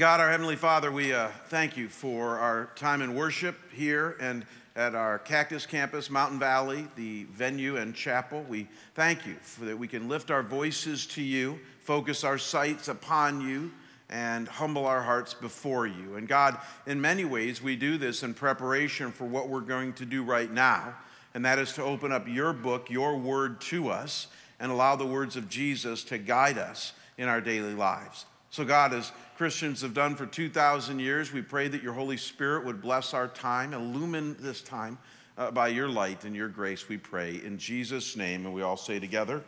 God, our Heavenly Father, we uh, thank you for our time in worship here and at our Cactus campus, Mountain Valley, the venue and chapel. We thank you for that we can lift our voices to you, focus our sights upon you, and humble our hearts before you. And God, in many ways, we do this in preparation for what we're going to do right now, and that is to open up your book, your word to us, and allow the words of Jesus to guide us in our daily lives. So, God, as Christians have done for 2,000 years, we pray that your Holy Spirit would bless our time, illumine this time uh, by your light and your grace, we pray. In Jesus' name, and we all say together,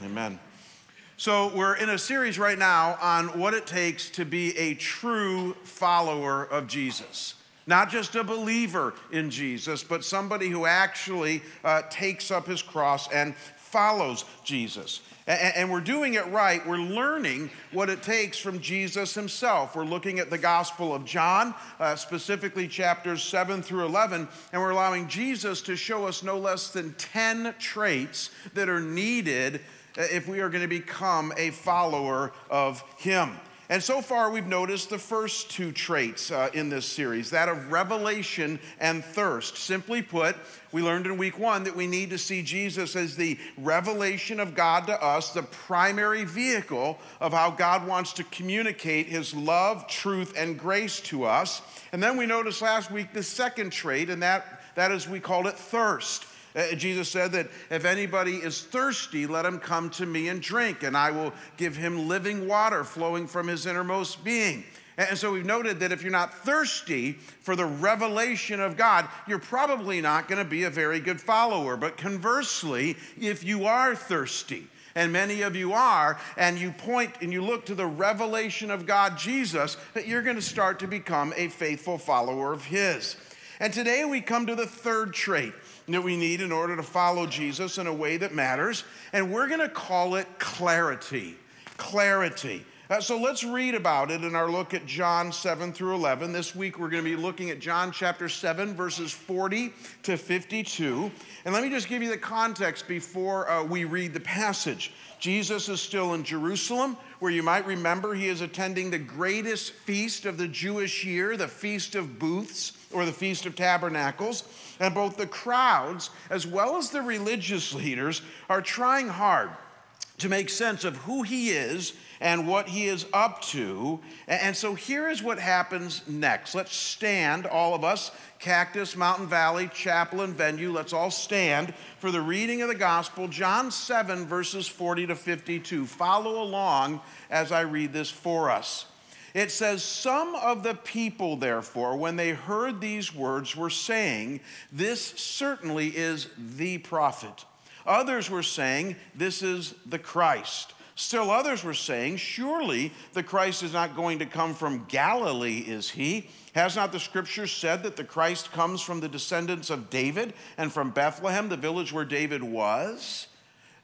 Amen. Amen. So, we're in a series right now on what it takes to be a true follower of Jesus. Not just a believer in Jesus, but somebody who actually uh, takes up his cross and follows Jesus. And we're doing it right. We're learning what it takes from Jesus himself. We're looking at the Gospel of John, uh, specifically chapters 7 through 11, and we're allowing Jesus to show us no less than 10 traits that are needed uh, if we are going to become a follower of him. And so far, we've noticed the first two traits uh, in this series that of revelation and thirst. Simply put, we learned in week one that we need to see Jesus as the revelation of God to us, the primary vehicle of how God wants to communicate his love, truth, and grace to us. And then we noticed last week the second trait, and that, that is, we called it thirst. Uh, Jesus said that if anybody is thirsty, let him come to me and drink, and I will give him living water flowing from his innermost being. And so we've noted that if you're not thirsty for the revelation of God, you're probably not going to be a very good follower. But conversely, if you are thirsty, and many of you are, and you point and you look to the revelation of God, Jesus, that you're going to start to become a faithful follower of His. And today we come to the third trait that we need in order to follow Jesus in a way that matters. And we're going to call it clarity. Clarity. Uh, so let's read about it in our look at John 7 through 11. This week we're going to be looking at John chapter 7, verses 40 to 52. And let me just give you the context before uh, we read the passage. Jesus is still in Jerusalem, where you might remember he is attending the greatest feast of the Jewish year, the Feast of Booths or the Feast of Tabernacles. And both the crowds as well as the religious leaders are trying hard to make sense of who he is and what he is up to. And so here is what happens next. Let's stand, all of us, Cactus, Mountain Valley, Chapel, and Venue. Let's all stand for the reading of the gospel, John 7, verses 40 to 52. Follow along as I read this for us. It says, Some of the people, therefore, when they heard these words, were saying, This certainly is the prophet. Others were saying, This is the Christ. Still others were saying, Surely the Christ is not going to come from Galilee, is he? Has not the scripture said that the Christ comes from the descendants of David and from Bethlehem, the village where David was?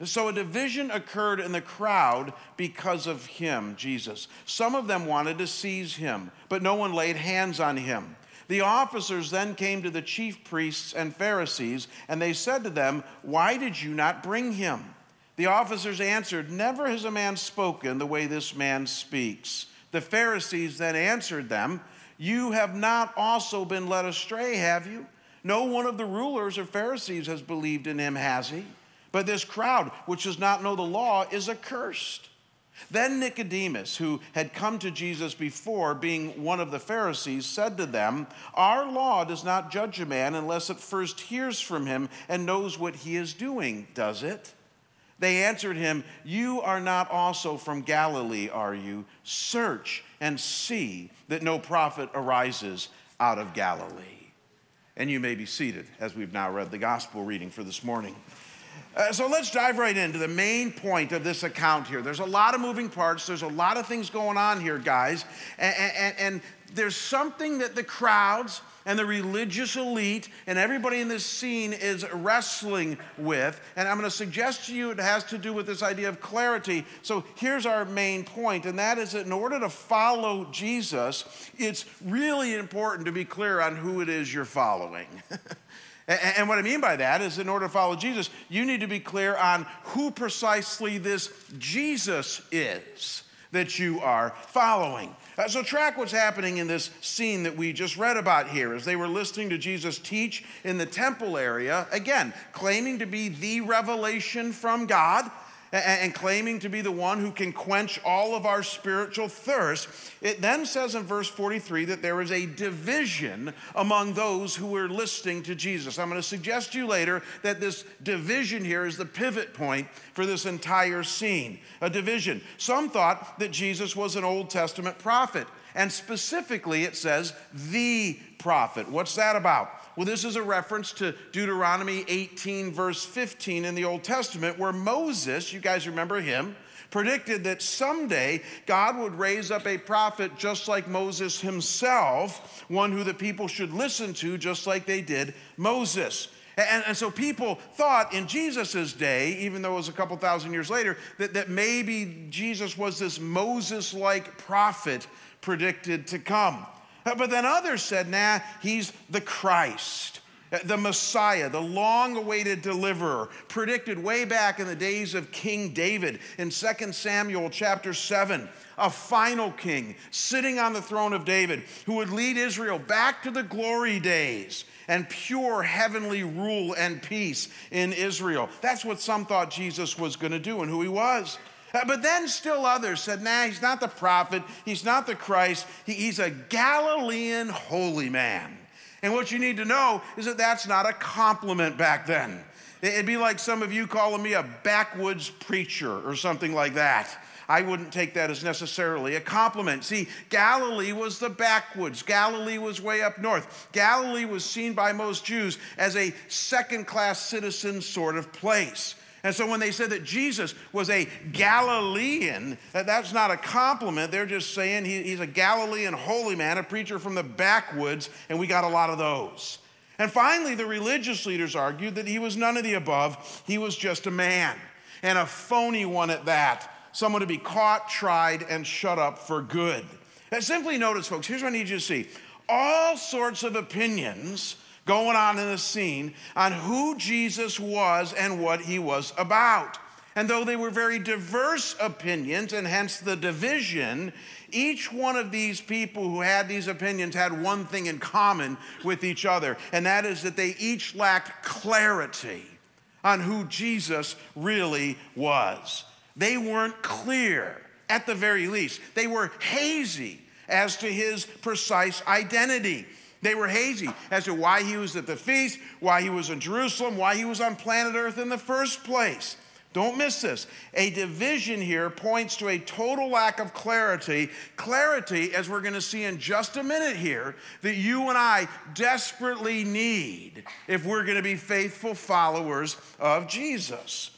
So a division occurred in the crowd because of him, Jesus. Some of them wanted to seize him, but no one laid hands on him. The officers then came to the chief priests and Pharisees, and they said to them, Why did you not bring him? The officers answered, Never has a man spoken the way this man speaks. The Pharisees then answered them, You have not also been led astray, have you? No one of the rulers or Pharisees has believed in him, has he? But this crowd, which does not know the law, is accursed. Then Nicodemus, who had come to Jesus before, being one of the Pharisees, said to them, Our law does not judge a man unless it first hears from him and knows what he is doing, does it? They answered him, You are not also from Galilee, are you? Search and see that no prophet arises out of Galilee. And you may be seated as we've now read the gospel reading for this morning. Uh, so let's dive right into the main point of this account here. There's a lot of moving parts, there's a lot of things going on here, guys. And, and, and there's something that the crowds and the religious elite and everybody in this scene is wrestling with. And I'm going to suggest to you it has to do with this idea of clarity. So here's our main point, and that is that in order to follow Jesus, it's really important to be clear on who it is you're following. And what I mean by that is, in order to follow Jesus, you need to be clear on who precisely this Jesus is. that you are following. Uh, so, track what's happening in this scene that we just read about here as they were listening to Jesus teach in the temple area, again, claiming to be the revelation from God and claiming to be the one who can quench all of our spiritual thirst, it then says in verse 43 that there is a division among those who were listening to Jesus. I'm going to suggest to you later that this division here is the pivot point for this entire scene. A division. Some thought that Jesus was an Old Testament prophet, and specifically it says the prophet. What's that about? Well, this is a reference to Deuteronomy 18, verse 15 in the Old Testament, where Moses, you guys remember him, predicted that someday God would raise up a prophet just like Moses himself, one who the people should listen to just like they did Moses. And, and, so people thought in Jesus' day, even though it was a couple thousand years later, that, that maybe Jesus was this Moses like prophet predicted to come. But then others said, nah, he's the Christ, uh, the Messiah, the long awaited deliverer, predicted way back in the days of King David in 2 Samuel chapter 7. A final king sitting on the throne of David who would lead Israel back to the glory days and pure heavenly rule and peace in Israel. That's what some thought Jesus was going to do and who he was. Uh, but then still others said, nah, he's not the prophet, he's not the Christ, he, he's a Galilean holy man. And what you need to know is that that's not a compliment back then. It'd be like some of you calling me a backwoods preacher or something like that. I wouldn't take that as necessarily a compliment. See, Galilee was the backwoods. Galilee was way up north. Galilee was seen by most Jews as a second class citizen sort of place. And so when they said that Jesus was a Galilean, that's not a compliment. They're just saying he, he's a Galilean holy man, a preacher from the backwoods, and we got a lot of those. And finally, the religious leaders argued that he was none of the above. He was just a man, and a phony one at that. Someone to be caught, tried, and shut up for good. And simply notice, folks, here's what I need you to see all sorts of opinions going on in the scene on who Jesus was and what he was about. And though they were very diverse opinions, and hence the division, each one of these people who had these opinions had one thing in common with each other, and that is that they each lacked clarity on who Jesus really was. They weren't clear, at the very least. They were hazy as to his precise identity. They were hazy as to why he was at the feast, why he was in Jerusalem, why he was on planet Earth in the first place. Don't miss this. A division here points to a total lack of clarity. Clarity, as we're going to see in just a minute here, that you and I desperately need if we're going to be faithful followers of Jesus.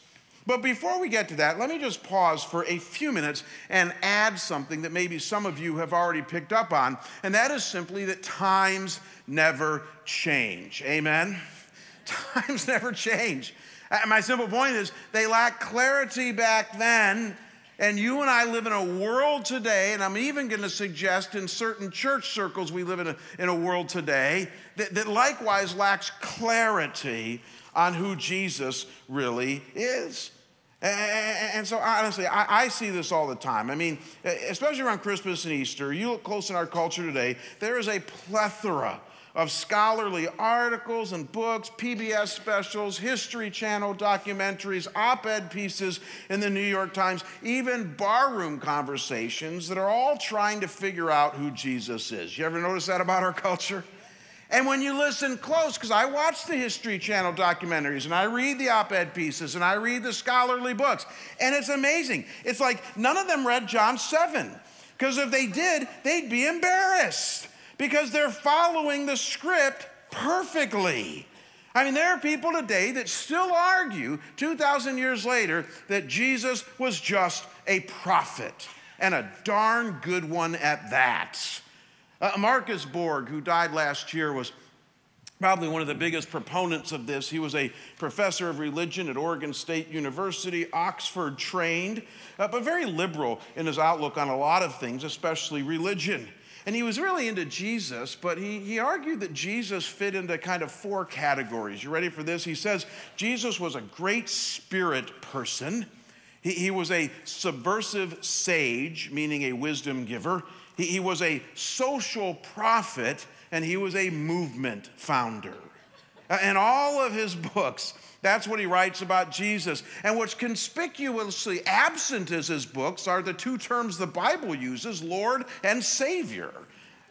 But before we get to that, let me just pause for a few minutes and add something that maybe some of you have already picked up on, and that is simply that times never change. Amen? Times never change. Uh, my simple point is they lack clarity back then, and you and I live in a world today, and I'm even going to suggest in certain church circles we live in a, in a world today that, that likewise lacks clarity on who Jesus really is. And so, honestly, I, see this all the time. I mean, especially around Christmas and Easter, you look close in our culture today, there is a plethora of scholarly articles and books, PBS specials, History Channel documentaries, op ed pieces in the New York Times, even barroom conversations that are all trying to figure out who Jesus is. You ever notice that about our culture? And when you listen close, because I watch the History Channel documentaries and I read the op ed pieces and I read the scholarly books, and it's amazing. It's like none of them read John 7, because if they did, they'd be embarrassed because they're following the script perfectly. I mean, there are people today that still argue 2,000 years later that Jesus was just a prophet and a darn good one at that. Uh, Marcus Borg, who died last year, was probably one of the biggest proponents of this. He was a professor of religion at Oregon State University, Oxford trained, uh, but very liberal in his outlook on a lot of things, especially religion. And he was really into Jesus, but he, he argued that Jesus fit into kind of four categories. You ready for this? He says Jesus was a great spirit person, He, he was a subversive sage, meaning a wisdom giver. He, he was a social prophet, and he was a movement founder. Uh, and all of his books, that's what he writes about Jesus. And what's conspicuously absent in his books are the two terms the Bible uses Lord and Savior.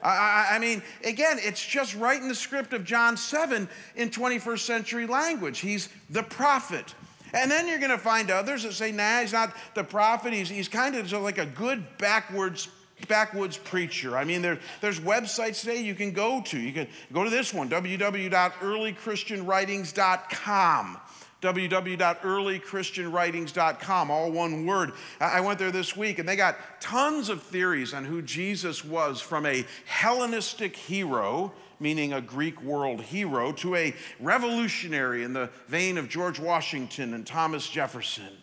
I, I, mean, again, it's just right in the script of John 7 in 21st century language. He's the prophet. And then you're going to find others that say, nah, he's not the prophet. He's, he's kind of like a good backwards backwoods preacher. I mean, there, there's websites today you can go to. You can go to this one, www.earlychristianwritings.com www.earlychristianwritings.com, all one word. I went there this week and they got tons of theories on who Jesus was from a Hellenistic hero, meaning a Greek world hero, to a revolutionary in the vein of George Washington and Thomas Jefferson.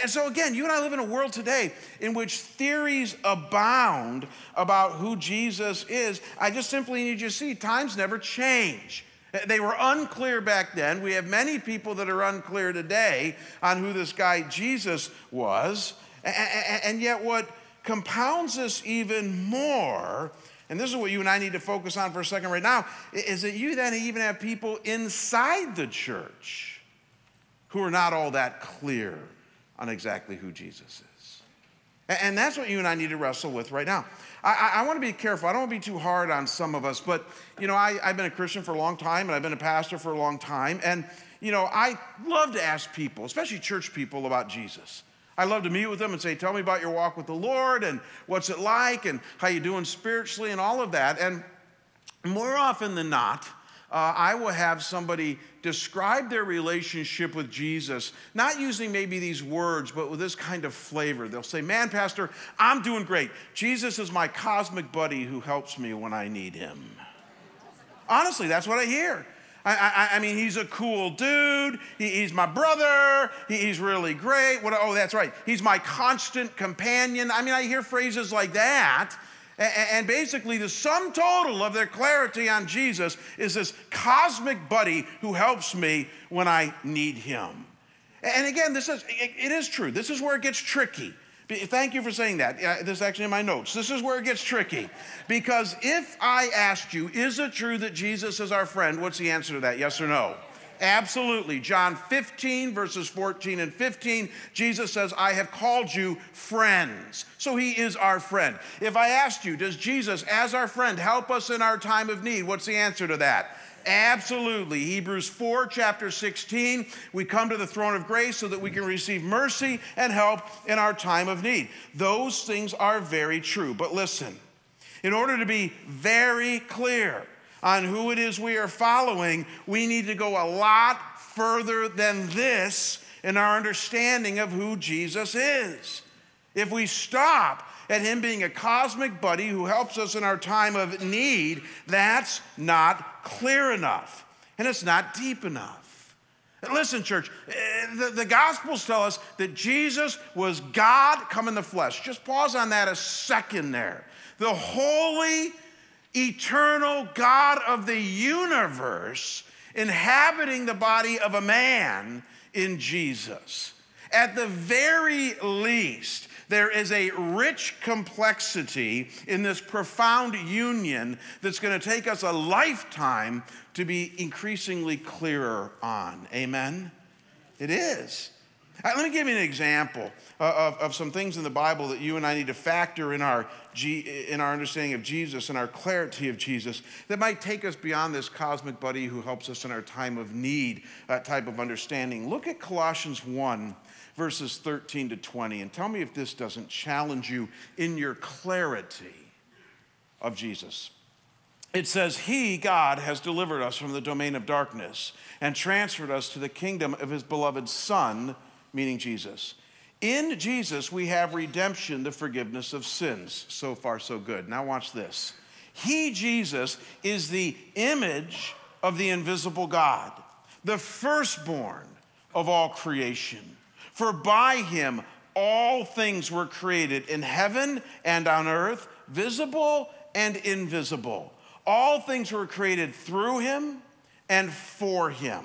And so, again, you and I live in a world today in which theories abound about who Jesus is. I just simply need you to see times never change. They were unclear back then. We have many people that are unclear today on who this guy Jesus was. And yet, what compounds this even more, and this is what you and I need to focus on for a second right now, is that you then even have people inside the church who are not all that clear on exactly who Jesus is. And that's what you and I need to wrestle with right now. I, I want to be careful. I don't want to be too hard on some of us, but you know, I, I've been a Christian for a long time and I've been a pastor for a long time. And you know, I love to ask people, especially church people, about Jesus. I love to meet with them and say, "Tell me about your walk with the Lord and what's it like and how you doing spiritually and all of that." And more often than not, uh, I will have somebody describe their relationship with Jesus, not using maybe these words, but with this kind of flavor. They'll say, Man, Pastor, I'm doing great. Jesus is my cosmic buddy who helps me when I need him. Honestly, that's what I hear. I, I, I, mean, he's a cool dude. He, he's my brother. He, he's really great. What, oh, that's right. He's my constant companion. I mean, I hear phrases like that. And basically, the sum total of their clarity on Jesus is this cosmic buddy who helps me when I need him. And again, this is, it is true. This is where it gets tricky. Thank you for saying that. This is actually in my notes. This is where it gets tricky. Because if I asked you, is it true that Jesus is our friend? What's the answer to that? Yes or no? Absolutely. John 15, verses 14 and 15, Jesus says, I have called you friends. So he is our friend. If I asked you, does Jesus, as our friend, help us in our time of need? What's the answer to that? Absolutely. Hebrews 4, chapter 16, we come to the throne of grace so that we can receive mercy and help in our time of need. Those things are very true. But listen, in order to be very clear, on who it is we are following, we need to go a lot further than this in our understanding of who Jesus is. If we stop at him being a cosmic buddy who helps us in our time of need, that's not clear enough and it's not deep enough. Listen, church, eh, the, the, Gospels tell us that Jesus was God come in the flesh. Just pause on that a second there. The holy, eternal God of the universe inhabiting the body of a man in Jesus. At the very least, there is a rich complexity in this profound union that's going to take us a lifetime to be increasingly clearer on. Amen? It is. Right, let me give you an example of, of some things in the Bible that you and I need to factor in our, in our understanding of Jesus and our clarity of Jesus that might take us beyond this cosmic buddy who helps us in our time of need uh, type of understanding. Look at Colossians 1, verses 13 to 20, and tell me if this doesn't challenge you in your clarity of Jesus. It says, He, God, has delivered us from the domain of darkness and transferred us to the kingdom of His beloved Son meaning Jesus. In Jesus, we have redemption, the forgiveness of sins. So far, so good. Now, watch this. He, Jesus, is the image of the invisible God, the firstborn of all creation. For by him all things were created in heaven and on earth, visible and invisible. All things were created through him and for him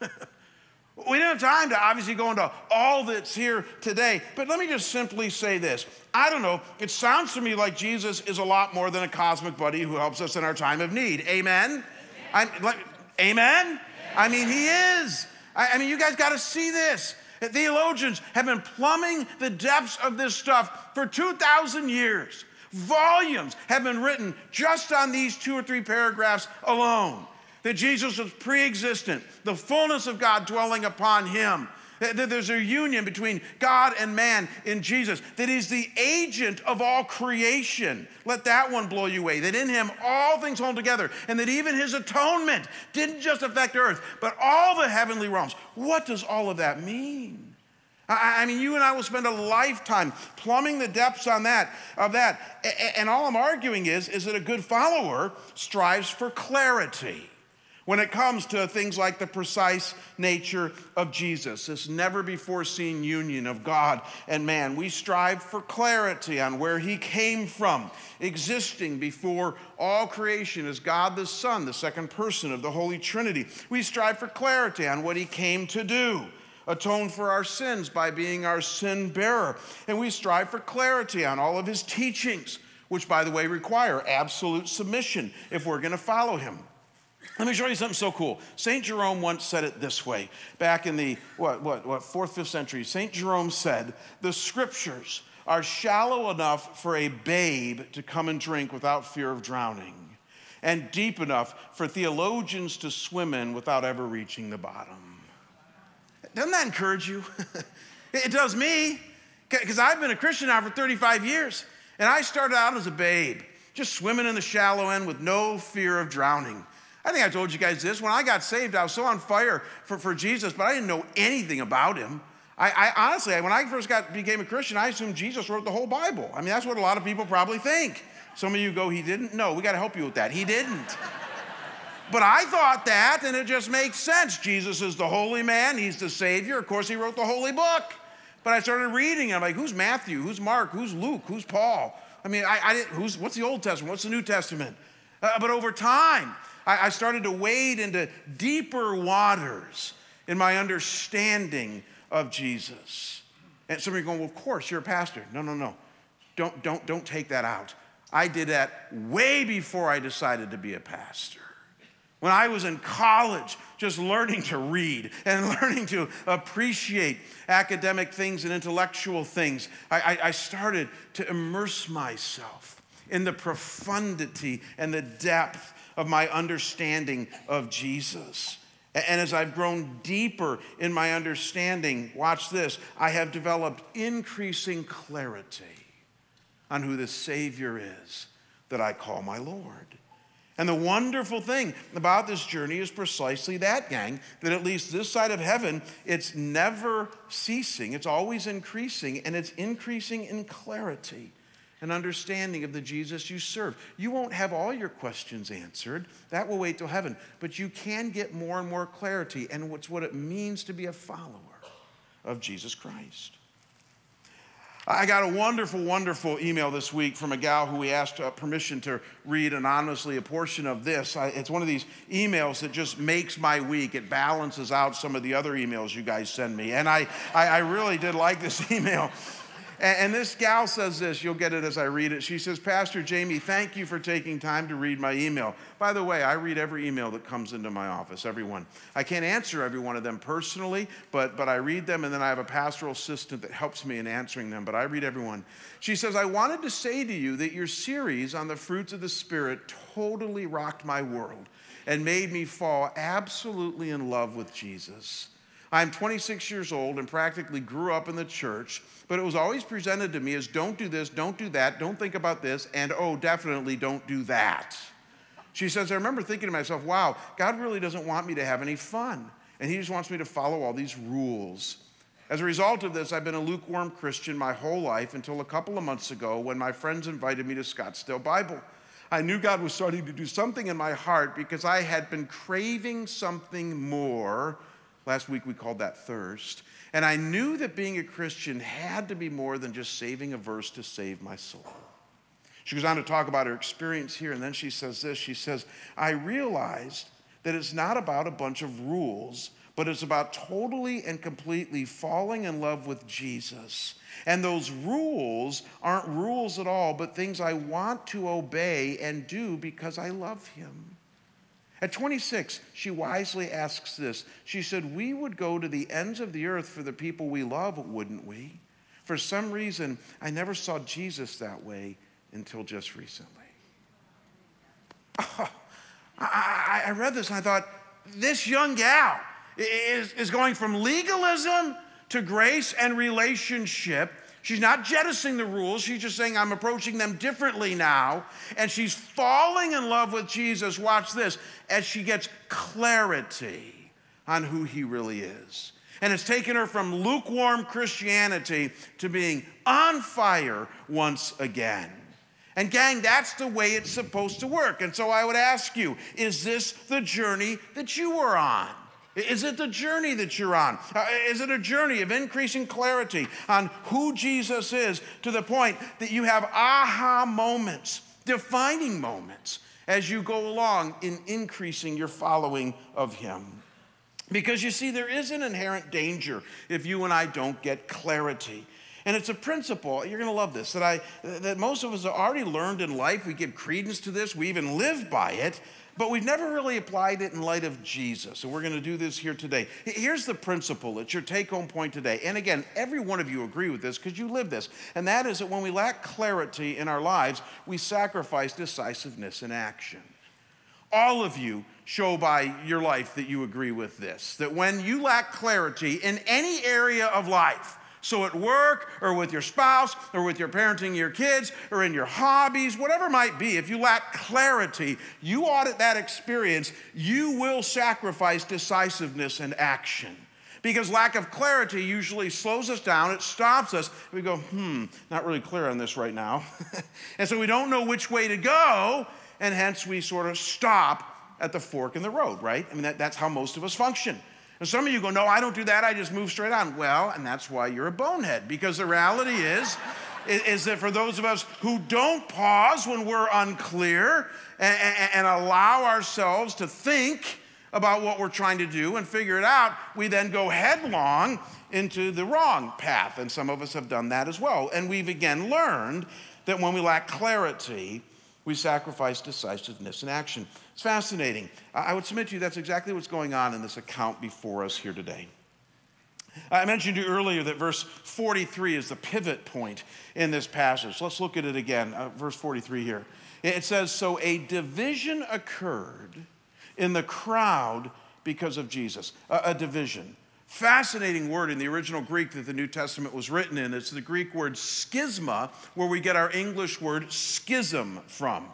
we don't have time to obviously go into all that's here today, but let me just simply say this. I don't know, it sounds to me like Jesus is a lot more than a cosmic buddy who helps us in our time of need. Amen? amen? Like, amen? I mean, he is. I, I mean, you guys got to see this. Theologians have been plumbing the depths of this stuff for 2,000 years. Volumes have been written just on these two or three paragraphs alone. That Jesus was pre existent, the fullness of God dwelling upon him. That there's a union between God and man in Jesus. That he's the agent of all creation. Let that one blow you away. That in him all things hold together. And that even his atonement didn't just affect earth, but all the heavenly realms. What does all of that mean? I, mean, you and I will spend a lifetime plumbing the depths on that, of that. And all I'm arguing is, is that a good follower strives for clarity when it comes to things like the precise nature of Jesus, this never before seen union of God and man. We strive for clarity on where he came from, existing before all creation as God the Son, the second person of the Holy Trinity. We strive for clarity on what he came to do atone for our sins by being our sin bearer. And we strive for clarity on all of his teachings, which, by the way, require absolute submission if we're going to follow him. Let me show you something so cool. St. Jerome once said it this way back in the, what, what, what, fourth, fifth century. St. Jerome said, The scriptures are shallow enough for a babe to come and drink without fear of drowning, and deep enough for theologians to swim in without ever reaching the bottom. Doesn't that encourage you? it does me, because I've been a Christian now for 35 years, and I started out as a babe, just swimming in the shallow end with no fear of drowning. I think I told you guys this. When I got saved, I was so on fire for, for Jesus, but I didn't know anything about him. I, I, honestly, when I first got became a Christian, I assumed Jesus wrote the whole Bible. I mean, that's what a lot of people probably think. Some of you go, he didn't. No, we got to help you with that. He didn't. But I thought that, and it just makes sense. Jesus is the holy man, he's the Savior. Of course, he wrote the holy book. But I started reading, and I'm like, who's Matthew? Who's Mark? Who's Luke? Who's Paul? I mean, I, I didn't, who's, what's the Old Testament? What's the New Testament? Uh, but over time, I, I started to wade into deeper waters in my understanding of Jesus. And some of you are going, well, of course, you're a pastor. No, no, no. Don't, don't, don't take that out. I did that way before I decided to be a pastor. When I was in college, just learning to read and learning to appreciate academic things and intellectual things, I, I, I started to immerse myself in the profundity and the depth of my understanding of Jesus. And as I've grown deeper in my understanding, watch this, I have developed increasing clarity on who the Savior is that I call my Lord. And the wonderful thing about this journey is precisely that, gang, that at least this side of heaven, it's never ceasing, it's always increasing, and it's increasing in clarity and understanding of the Jesus you serve. You won't have all your questions answered, that will wait till heaven, but you can get more and more clarity and what's what it means to be a follower of Jesus Christ. I got a wonderful, wonderful email this week from a gal who we asked uh, permission to read anonymously a portion of this. I, it's one of these emails that just makes my week. It balances out some of the other emails you guys send me. And I, I really did like this email. And, this gal says this, you'll get it as I read it. She says, Pastor Jamie, thank you for taking time to read my email. By the way, I read every email that comes into my office, every one. I can't answer every one of them personally, but, but I read them and then I have a pastoral assistant that helps me in answering them, but I read everyone. She says, I wanted to say to you that your series on the fruits of the Spirit totally rocked my world and made me fall absolutely in love with Jesus. I'm 26 years old and practically grew up in the church, but it was always presented to me as don't do this, don't do that, don't think about this, and oh, definitely don't do that. She says, I remember thinking to myself, wow, God really doesn't want me to have any fun. And He just wants me to follow all these rules. As a result of this, I've been a lukewarm Christian my whole life until a couple of months ago when my friends invited me to Scottsdale Bible. I knew God was starting to do something in my heart because I had been craving something more. Last week we called that thirst. And I knew that being a Christian had to be more than just saving a verse to save my soul. She goes on to talk about her experience here, and then she says this She says, I realized that it's not about a bunch of rules, but it's about totally and completely falling in love with Jesus. And those rules aren't rules at all, but things I want to obey and do because I love Him. At 26, she wisely asks this. She said, We would go to the ends of the earth for the people we love, wouldn't we? For some reason, I never saw Jesus that way until just recently. Oh, I, I, read this and I thought, this young gal is, is going from legalism to grace and relationship. She's not jettisoning the rules. She's just saying, I'm approaching them differently now. And she's falling in love with Jesus. Watch this as she gets clarity on who he really is. And it's taken her from lukewarm Christianity to being on fire once again. And, gang, that's the way it's supposed to work. And so I would ask you is this the journey that you were on? Is it the journey that you're on? Uh, is it a journey of increasing clarity on who Jesus is to the point that you have aha moments, defining moments, as you go along in increasing your following of Him? Because you see, there is an inherent danger if you and I don't get clarity. And it's a principle, you're going to love this, that, I, that most of us have already learned in life. We give credence to this, we even live by it, but we've never really applied it in light of Jesus. And we're going to do this here today. Here's the principle, it's your take home point today. And again, every one of you agree with this because you live this. And that is that when we lack clarity in our lives, we sacrifice decisiveness in action. All of you show by your life that you agree with this. That when you lack clarity in any area of life, so at work or with your spouse or with your parenting your kids or in your hobbies, whatever it might be, if you lack clarity, you audit that experience, you will sacrifice decisiveness and action. Because lack of clarity usually slows us down, it stops us. We go, hmm, not really clear on this right now. and so we don't know which way to go, and hence we sort of stop at the fork in the road, right? I mean, that, that's how most of us function. And some of you go, no, I don't do that. I just move straight on. Well, and that's why you're a bonehead, because the reality is, is that for those of us who don't pause when we're unclear and, and, and allow ourselves to think about what we're trying to do and figure it out, we then go headlong into the wrong path. And some of us have done that as well. And we've again learned that when we lack clarity, we sacrifice decisiveness and action. It's fascinating. I would submit to you that's exactly what's going on in this account before us here today. I mentioned to you earlier that verse 43 is the pivot point in this passage. Let's look at it again. Uh, verse 43 here. It says, So a division occurred in the crowd because of Jesus. A, a division. Fascinating word in the original Greek that the New Testament was written in. It's the Greek word schisma, where we get our English word schism from.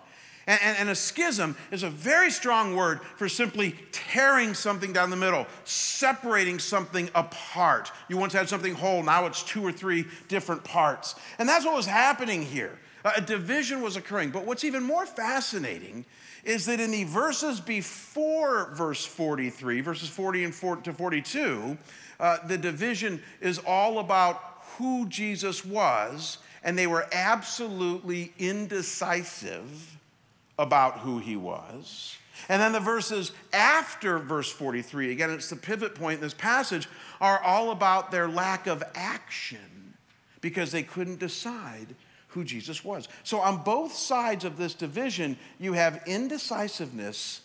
And, and, and, a schism is a very strong word for simply tearing something down the middle, separating something apart. You once had something whole, now it's two or three different parts. And that's what was happening here. A division was occurring. But what's even more fascinating is that in the verses before verse 43, verses 40 and 4 to 42, uh, the division is all about who Jesus was, and they were absolutely indecisive about who he was. And then the verses after verse 43, again, it's the pivot point in this passage, are all about their lack of action because they couldn't decide who Jesus was. So, on both sides of this division, you have indecisiveness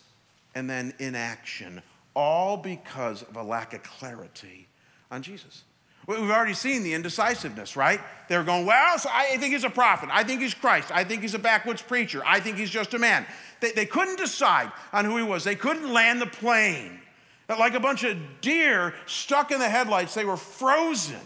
and then inaction, all because of a lack of clarity on Jesus. We've already seen the indecisiveness, right? They're going, well, I think he's a prophet. I think he's Christ. I think he's a backwoods preacher. I think he's just a man. They, they couldn't decide on who he was. They couldn't land the plane. Like a bunch of deer stuck in the headlights, they were frozen.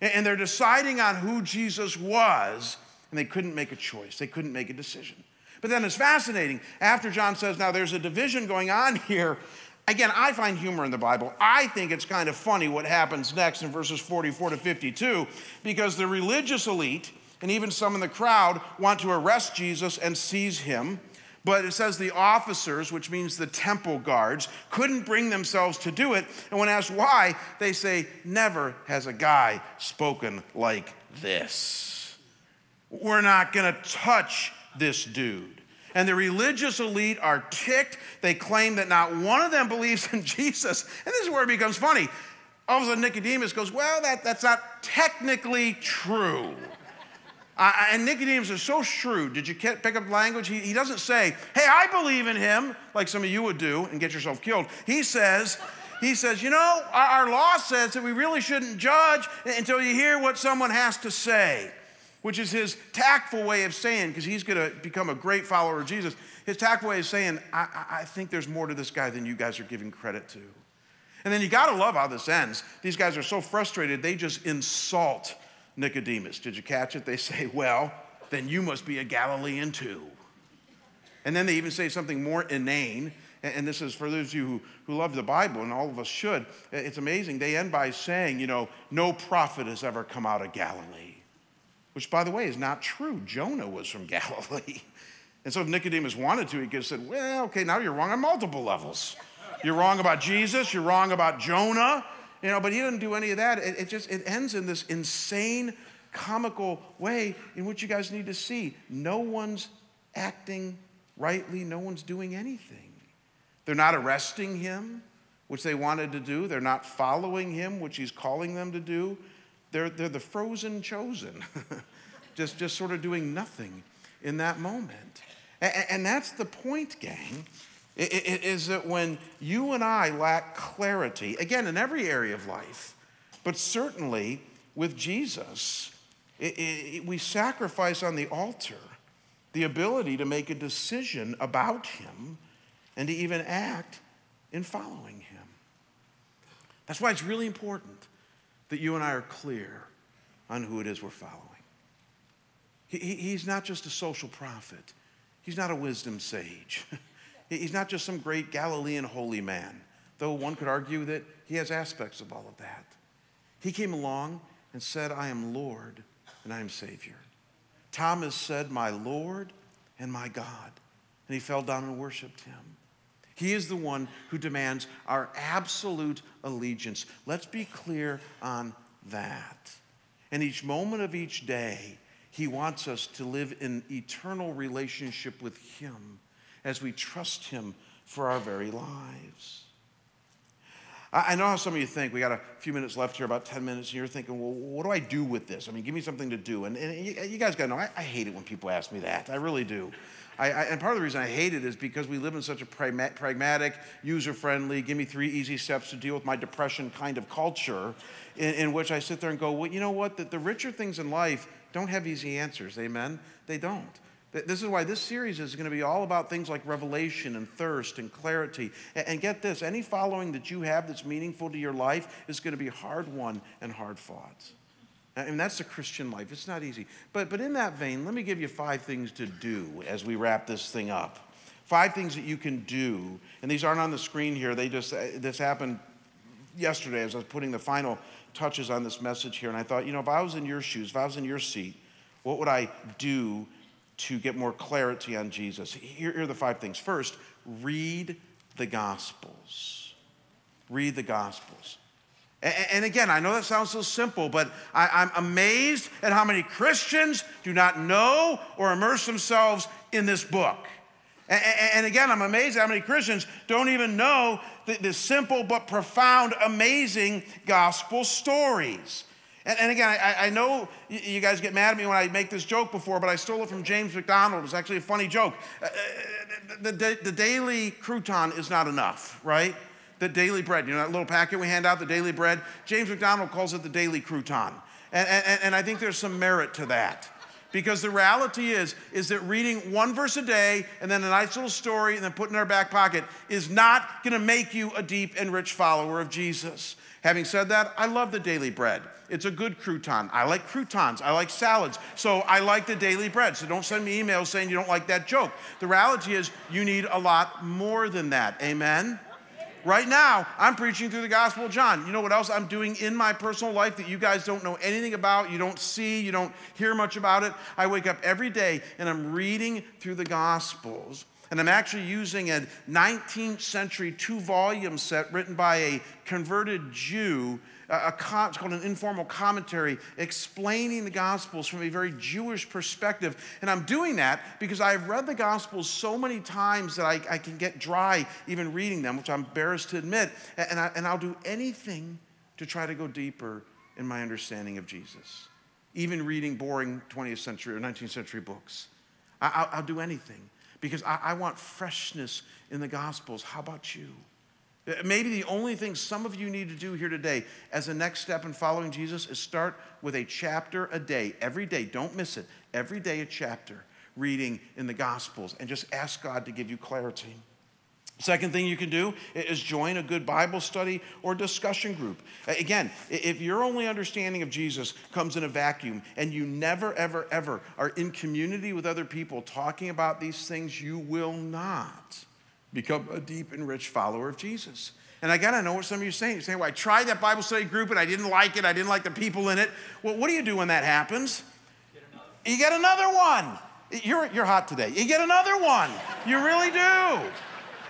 And they're deciding on who Jesus was and they couldn't make a choice, they couldn't make a decision. But then it's fascinating. After John says, now there's a division going on here, Again, I find humor in the Bible. I think it's kind of funny what happens next in verses 44 to 52 because the religious elite and even some in the crowd want to arrest Jesus and seize him. But it says the officers, which means the temple guards, couldn't bring themselves to do it. And when asked why, they say, Never has a guy spoken like this. We're not going to touch this dude. And the religious elite are ticked. They claim that not one of them believes in Jesus. And this is where it becomes funny. All of a sudden, Nicodemus goes, Well, that, that's not technically true. Uh, and Nicodemus is so shrewd. Did you pick up language? He, he doesn't say, Hey, I believe in him, like some of you would do and get yourself killed. He says, he says, you know, our, our law says that we really shouldn't judge until you hear what someone has to say which is his tactful way of saying, because he's going to become a great follower of Jesus, his tactful way of saying, I, I think there's more to this guy than you guys are giving credit to. And then you got to love how this ends. These guys are so frustrated, they just insult Nicodemus. Did you catch it? They say, Well, then you must be a Galilean too. And then they even say something more inane. And this is for those of you who, who love the Bible, and all of us should. It's amazing. They end by saying, you know, no prophet has ever come out of Galilee which, by the way, is not true. Jonah was from Galilee. And so if Nicodemus wanted to, he could have said, well, okay, now you're wrong on multiple levels. You're wrong about Jesus, you're wrong about Jonah, you know, but he didn't do any of that. It, it just, it ends in this insane, comical way in which you guys need to see. No one's acting rightly, no one's doing anything. They're not arresting him, which they wanted to do. They're not following him, which he's calling them to do. They're, they're the frozen chosen, just, just sort of doing nothing in that moment. And, and that's the point, gang, is that when you and I lack clarity, again, in every area of life, but certainly with Jesus, it, it, we sacrifice on the altar the ability to make a decision about Him and to even act in following Him. That's why it's really important that you and I are clear on who it is we're following. He, he's not just a social prophet, he's not a wisdom sage, he's not just some great Galilean holy man, though one could argue that he has aspects of all of that. He came along and said, I am Lord and I am Savior. Thomas said, My Lord and my God. And he fell down and worshiped him. He is the one who demands our absolute allegiance. Let's be clear on that. And each moment of each day, He wants us to live in eternal relationship with Him as we trust Him for our very lives. I know how some of you think. We got a few minutes left here, about 10 minutes, and you're thinking, well, what do I do with this? I mean, give me something to do. And, and you guys got to know, I, I hate it when people ask me that. I really do. I, I, and part of the reason I hate it is because we live in such a pragmatic, user friendly, give me three easy steps to deal with my depression kind of culture, in, in which I sit there and go, well, you know what? The, the richer things in life don't have easy answers. Amen? They don't. This is why this series is going to be all about things like revelation and thirst and clarity. And get this any following that you have that's meaningful to your life is going to be hard won and hard fought. Mean, that's the Christian life. It's not easy. But, but in that vein, let me give you five things to do as we wrap this thing up. Five things that you can do. And these aren't on the screen here. They just, uh, this happened yesterday as I was putting the final touches on this message here. And I thought, you know, if I was in your shoes, if I was in your seat, what would I do to get more clarity on Jesus? Here, here are the five things. First, read the Gospels. Read the Gospels. And again, I know that sounds so simple, but I, am amazed at how many Christians do not know or immerse themselves in this book. And again, I'm amazed at how many Christians don't even know the, simple but profound, amazing gospel stories. And, again, I, know you guys get mad at me when I make this joke before, but I stole it from James MacDonald. It's actually a funny joke. Uh, uh the daily crouton is not enough, right? The daily bread. You know that little packet we hand out, the daily bread? James MacDonald calls it the daily crouton. And, and, and I think there's some merit to that. Because the reality is, is that reading one verse a day and then a nice little story and then putting in our back pocket is not going to make you a deep and rich follower of Jesus. Having said that, I love the daily bread. It's a good crouton. I like croutons. I like salads. So I like the daily bread. So don't send me emails saying you don't like that joke. The reality is, you need a lot more than that. Amen? Right now, I'm preaching through the Gospel of John. You know what else I'm doing in my personal life that you guys don't know anything about, you don't see, you don't hear much about it? I wake up every day and I'm reading through the Gospels. And I'm actually using a 19th century two volume set written by a converted Jew a, it's called an informal commentary explaining the Gospels from a very Jewish perspective. And I'm doing that because I've read the Gospels so many times that I, I can get dry even reading them, which I'm embarrassed to admit. And, I, and I'll do anything to try to go deeper in my understanding of Jesus, even reading boring 20th century or 19th century books. I, will do anything because I, I want freshness in the Gospels. How about you? Uh, maybe the only thing some of you need to do here today as a next step in following Jesus is start with a chapter a day, every day. Don't miss it. Every day, a chapter reading in the Gospels and just ask God to give you clarity. Second thing you can do is join a good Bible study or discussion group. Uh, again, if your only understanding of Jesus comes in a vacuum and you never, ever, ever are in community with other people talking about these things, you will not become a deep and rich follower of Jesus. And I gotta know what some of you are saying. You're saying, well, I tried that Bible study group and I didn't like it. I didn't like the people in it. Well, what do you do when that happens? Get you get another one. You're, you're hot today. You get another one. You really do.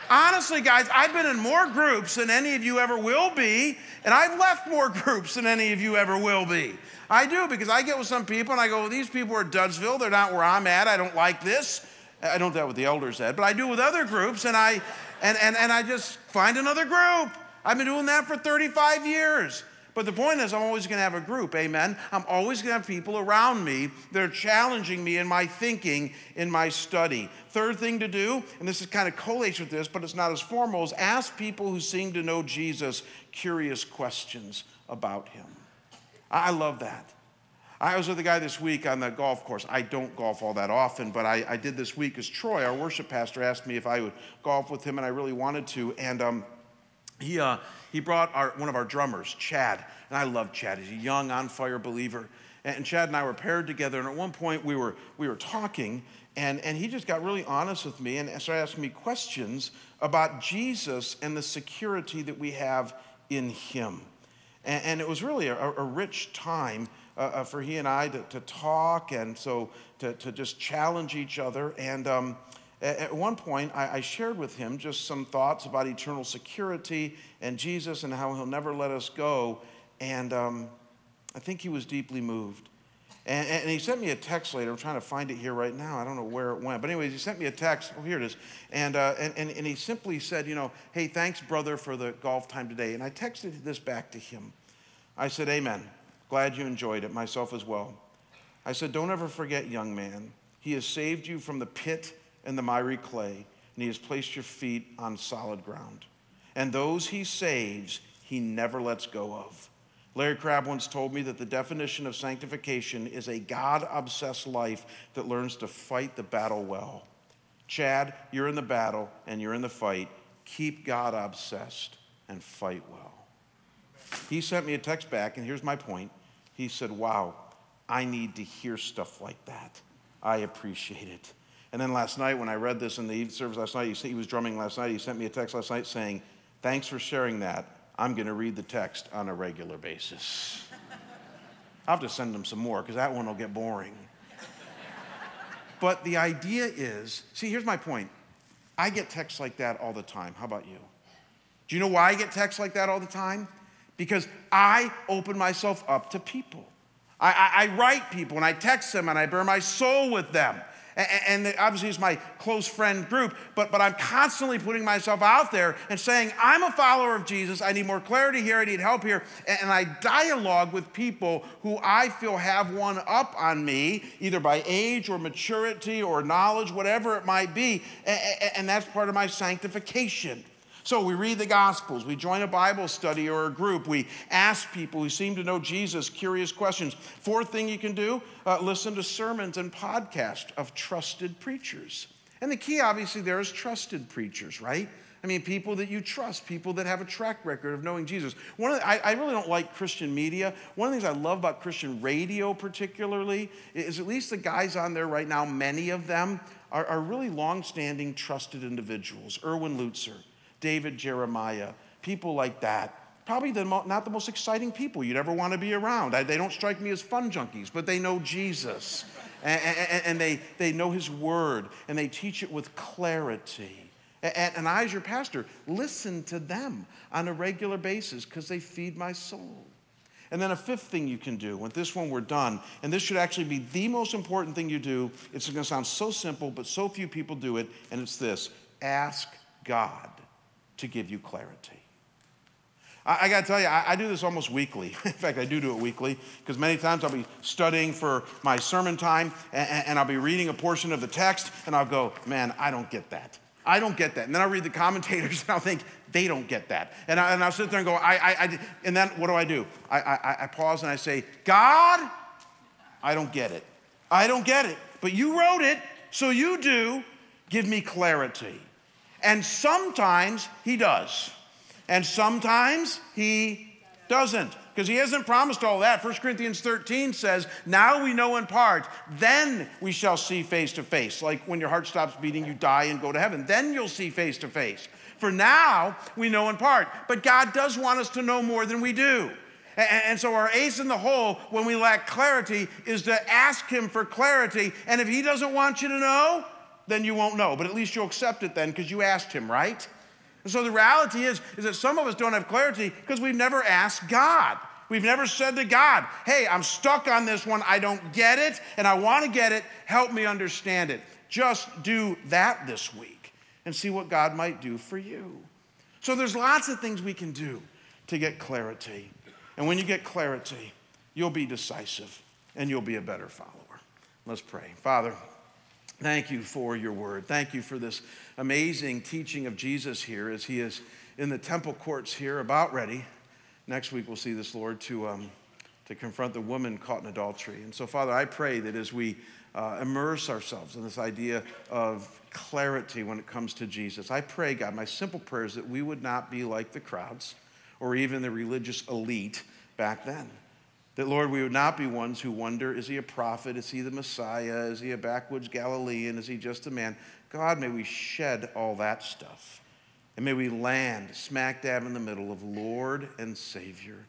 Honestly, guys, I've been in more groups than any of you ever will be, and I've left more groups than any of you ever will be. I do because I get with some people and I go, well, these people are Dudsville. They're not where I'm at. I don't like this. I don't do that with the elders said, but I do with other groups, and I and, and, and I just find another group. I've been doing that for 35 years. But the point is, I'm always going to have a group, amen? I'm always going to have people around me that are challenging me in my thinking, in my study. Third thing to do, and this is kind of collates with this, but it's not as formal, is ask people who seem to know Jesus curious questions about him. I love that. I was with a guy this week on the golf course. I don't golf all that often, but I, I did this week because Troy, our worship pastor, asked me if I would golf with him, and I really wanted to. And um, he, uh, he brought our, one of our drummers, Chad, and I love Chad. He's a young, on fire believer. And Chad and I were paired together, and at one point we were, we were talking, and, and he just got really honest with me and started asking me questions about Jesus and the security that we have in him. And, and it was really a, a rich time uh, uh, for he and I to, to talk and so to, to just challenge each other. And um, at, one point, I, I shared with him just some thoughts about eternal security and Jesus and how he'll never let us go. And um, I think he was deeply moved. And, and, he sent me a text later. I'm trying to find it here right now. I don't know where it went. But, anyways, he sent me a text. Oh, here it is. And, uh, and, and, and he simply said, you know, hey, thanks, brother, for the golf time today. And I texted this back to him. I said, Amen. Glad you enjoyed it, myself as well. I said, Don't ever forget, young man. He has saved you from the pit and the miry clay, and he has placed your feet on solid ground. And those he saves, he never lets go of. Larry Crabb once told me that the definition of sanctification is a God obsessed life that learns to fight the battle well. Chad, you're in the battle and you're in the fight. Keep God obsessed and fight well. He sent me a text back, and here's my point. He said, Wow, I need to hear stuff like that. I appreciate it. And then last night, when I read this in the evening service last night, he was drumming last night. He sent me a text last night saying, Thanks for sharing that. I'm going to read the text on a regular basis. I'll have to send him some more because that one will get boring. But the idea is see, here's my point. I get texts like that all the time. How about you? Do you know why I get texts like that all the time? Because I open myself up to people. I, I, I, write people and I text them and I bare my soul with them. And, obviously, it's my close friend group, but, but I'm constantly putting myself out there and saying, I'm a follower of Jesus. I need more clarity here. I need help here. And, I dialogue with people who I feel have one up on me, either by age or maturity or knowledge, whatever it might be. And that's part of my sanctification. So we read the Gospels, we join a Bible study or a group, we ask people who seem to know Jesus curious questions. Fourth thing you can do uh, listen to sermons and podcasts of trusted preachers. And the key, obviously, there is trusted preachers, right? I mean, people that you trust, people that have a track record of knowing Jesus. One of the, I, I, really don't like Christian media. One of the things I love about Christian radio, particularly, is at least the guys on there right now, many of them are, are really long standing, trusted individuals. Erwin Lutzer, David Jeremiah, people like that, probably the mo- not the most exciting people you'd ever want to be around. I, they don't strike me as fun junkies, but they know Jesus. And, and, and, they, they know his word, and they teach it with clarity. And, and I, as your pastor, listen to them on a regular basis because they feed my soul. And then a fifth thing you can do, with this one we're done, and this should actually be the most important thing you do. It's going to sound so simple, but so few people do it, and it's this ask God to give you clarity. I, I got to tell you, I, I, do this almost weekly. In fact, I do do it weekly because many times I'll be studying for my sermon time and, and I'll be reading a portion of the text and I'll go, man, I don't get that. I don't get that. And then I'll read the commentators and I'll think, they don't get that. And, I, will sit there and go, I, I, I, and then what do I do? I, I, I pause and I say, God, I don't get it. I don't get it. But you wrote it, so you do. Give me clarity. And sometimes he does. And sometimes he doesn't because he hasn't promised all that. 1 Corinthians 13 says, Now we know in part, then we shall see face to face. Like when your heart stops beating, you die and go to heaven. Then you'll see face to face. For now, we know in part. But God does want us to know more than we do. And so, our ace in the hole when we lack clarity is to ask Him for clarity. And if He doesn't want you to know, then you won't know. But at least you'll accept it then because you asked Him, right? And so the reality is, is that some of us don't have clarity because we've never asked God. We've never said to God, hey, I'm stuck on this one. I don't get it, and I want to get it. Help me understand it. Just do that this week and see what God might do for you. So there's lots of things we can do to get clarity. And when you get clarity, you'll be decisive and you'll be a better follower. Let's pray. Father, Thank you for your word. Thank you for this amazing teaching of Jesus here as he is in the temple courts here, about ready. Next week, we'll see this, Lord, to, um, to confront the woman caught in adultery. And so, Father, I pray that as we uh, immerse ourselves in this idea of clarity when it comes to Jesus, I pray, God, my simple prayer is that we would not be like the crowds or even the religious elite back then. That, Lord, we would not be ones who wonder is he a prophet? Is he the Messiah? Is he a backwoods Galilean? Is he just a man? God, may we shed all that stuff. And may we land smack dab in the middle of Lord and Savior,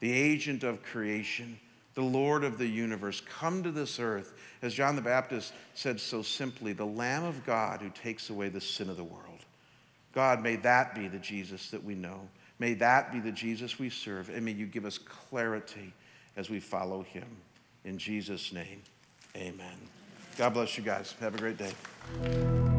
the agent of creation, the Lord of the universe, come to this earth, as John the Baptist said so simply, the Lamb of God who takes away the sin of the world. God, may that be the Jesus that we know. May that be the Jesus we serve. And may you give us clarity as we follow him. In Jesus' name, amen. God bless you guys. Have a great day.